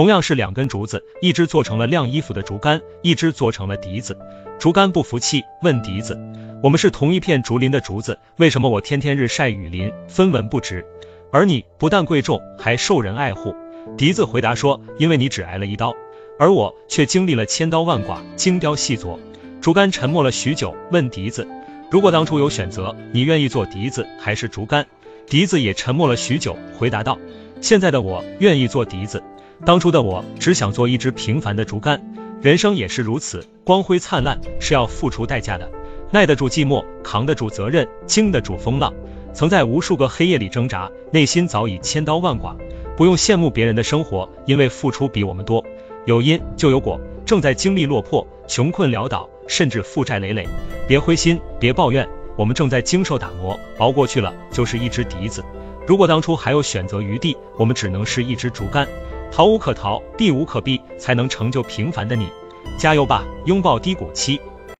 同样是两根竹子，一只做成了晾衣服的竹竿，一只做成了笛子。竹竿不服气，问笛子：“我们是同一片竹林的竹子，为什么我天天日晒雨淋，分文不值，而你不但贵重，还受人爱护？”笛子回答说：“因为你只挨了一刀，而我却经历了千刀万剐，精雕细琢。”竹竿沉默了许久，问笛子：“如果当初有选择，你愿意做笛子还是竹竿？”笛子也沉默了许久，回答道：“现在的我愿意做笛子，当初的我只想做一只平凡的竹竿。人生也是如此，光辉灿烂是要付出代价的，耐得住寂寞，扛得住责任，经得住风浪。曾在无数个黑夜里挣扎，内心早已千刀万剐。不用羡慕别人的生活，因为付出比我们多。有因就有果，正在经历落魄、穷困潦倒，甚至负债累累。别灰心，别抱怨。”我们正在经受打磨，熬过去了就是一支笛子。如果当初还有选择余地，我们只能是一支竹竿。逃无可逃，避无可避，才能成就平凡的你。加油吧，拥抱低谷期。